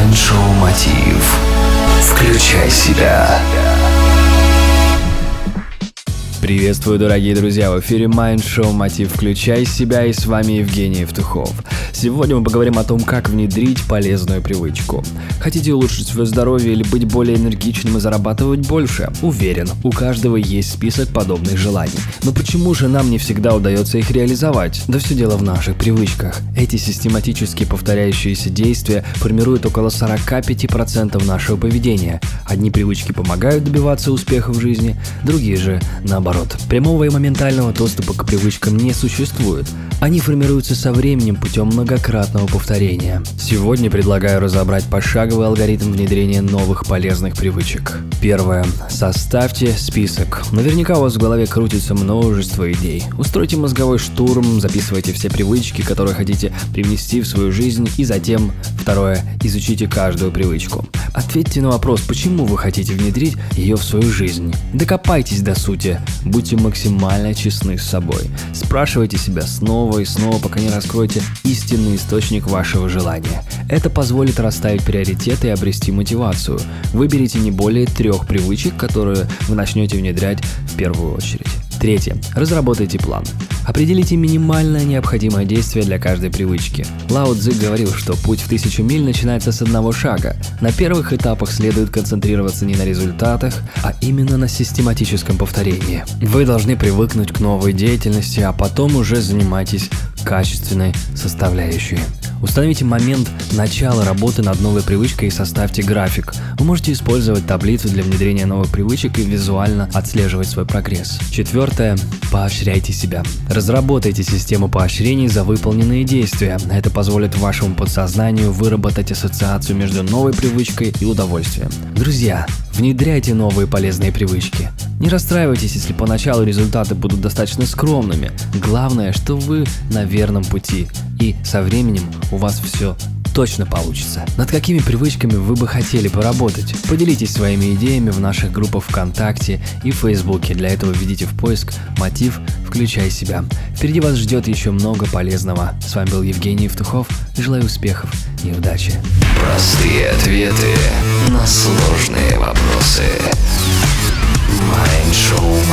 Майншоу Мотив. Включай себя. Приветствую, дорогие друзья! В эфире Mind Show Мотив «Включай себя» и с вами Евгений Евтухов. Сегодня мы поговорим о том, как внедрить полезную привычку. Хотите улучшить свое здоровье или быть более энергичным и зарабатывать больше? Уверен, у каждого есть список подобных желаний. Но почему же нам не всегда удается их реализовать? Да все дело в наших привычках. Эти систематически повторяющиеся действия формируют около 45% нашего поведения. Одни привычки помогают добиваться успеха в жизни, другие же наоборот наоборот. Прямого и моментального доступа к привычкам не существует. Они формируются со временем путем многократного повторения. Сегодня предлагаю разобрать пошаговый алгоритм внедрения новых полезных привычек. Первое. Составьте список. Наверняка у вас в голове крутится множество идей. Устройте мозговой штурм, записывайте все привычки, которые хотите привнести в свою жизнь, и затем, второе, изучите каждую привычку. Ответьте на вопрос, почему вы хотите внедрить ее в свою жизнь. Докопайтесь до сути, будьте максимально честны с собой. Спрашивайте себя снова и снова, пока не раскроете истинный источник вашего желания. Это позволит расставить приоритеты и обрести мотивацию. Выберите не более трех привычек, которые вы начнете внедрять в первую очередь. Третье. Разработайте план. Определите минимальное необходимое действие для каждой привычки. Лао Цзи говорил, что путь в тысячу миль начинается с одного шага. На первых этапах следует концентрироваться не на результатах, а именно на систематическом повторении. Вы должны привыкнуть к новой деятельности, а потом уже занимайтесь качественной составляющей. Установите момент начала работы над новой привычкой и составьте график. Вы можете использовать таблицу для внедрения новых привычек и визуально отслеживать свой прогресс. Четвертое. Поощряйте себя. Разработайте систему поощрений за выполненные действия. Это позволит вашему подсознанию выработать ассоциацию между новой привычкой и удовольствием. Друзья, внедряйте новые полезные привычки. Не расстраивайтесь, если поначалу результаты будут достаточно скромными. Главное, что вы на верном пути, и со временем у вас все точно получится. Над какими привычками вы бы хотели поработать? Поделитесь своими идеями в наших группах ВКонтакте и Фейсбуке. Для этого введите в поиск мотив «Включай себя». Впереди вас ждет еще много полезного. С вами был Евгений Евтухов. Желаю успехов и удачи. Простые ответы на сложные вопросы. Майншоу.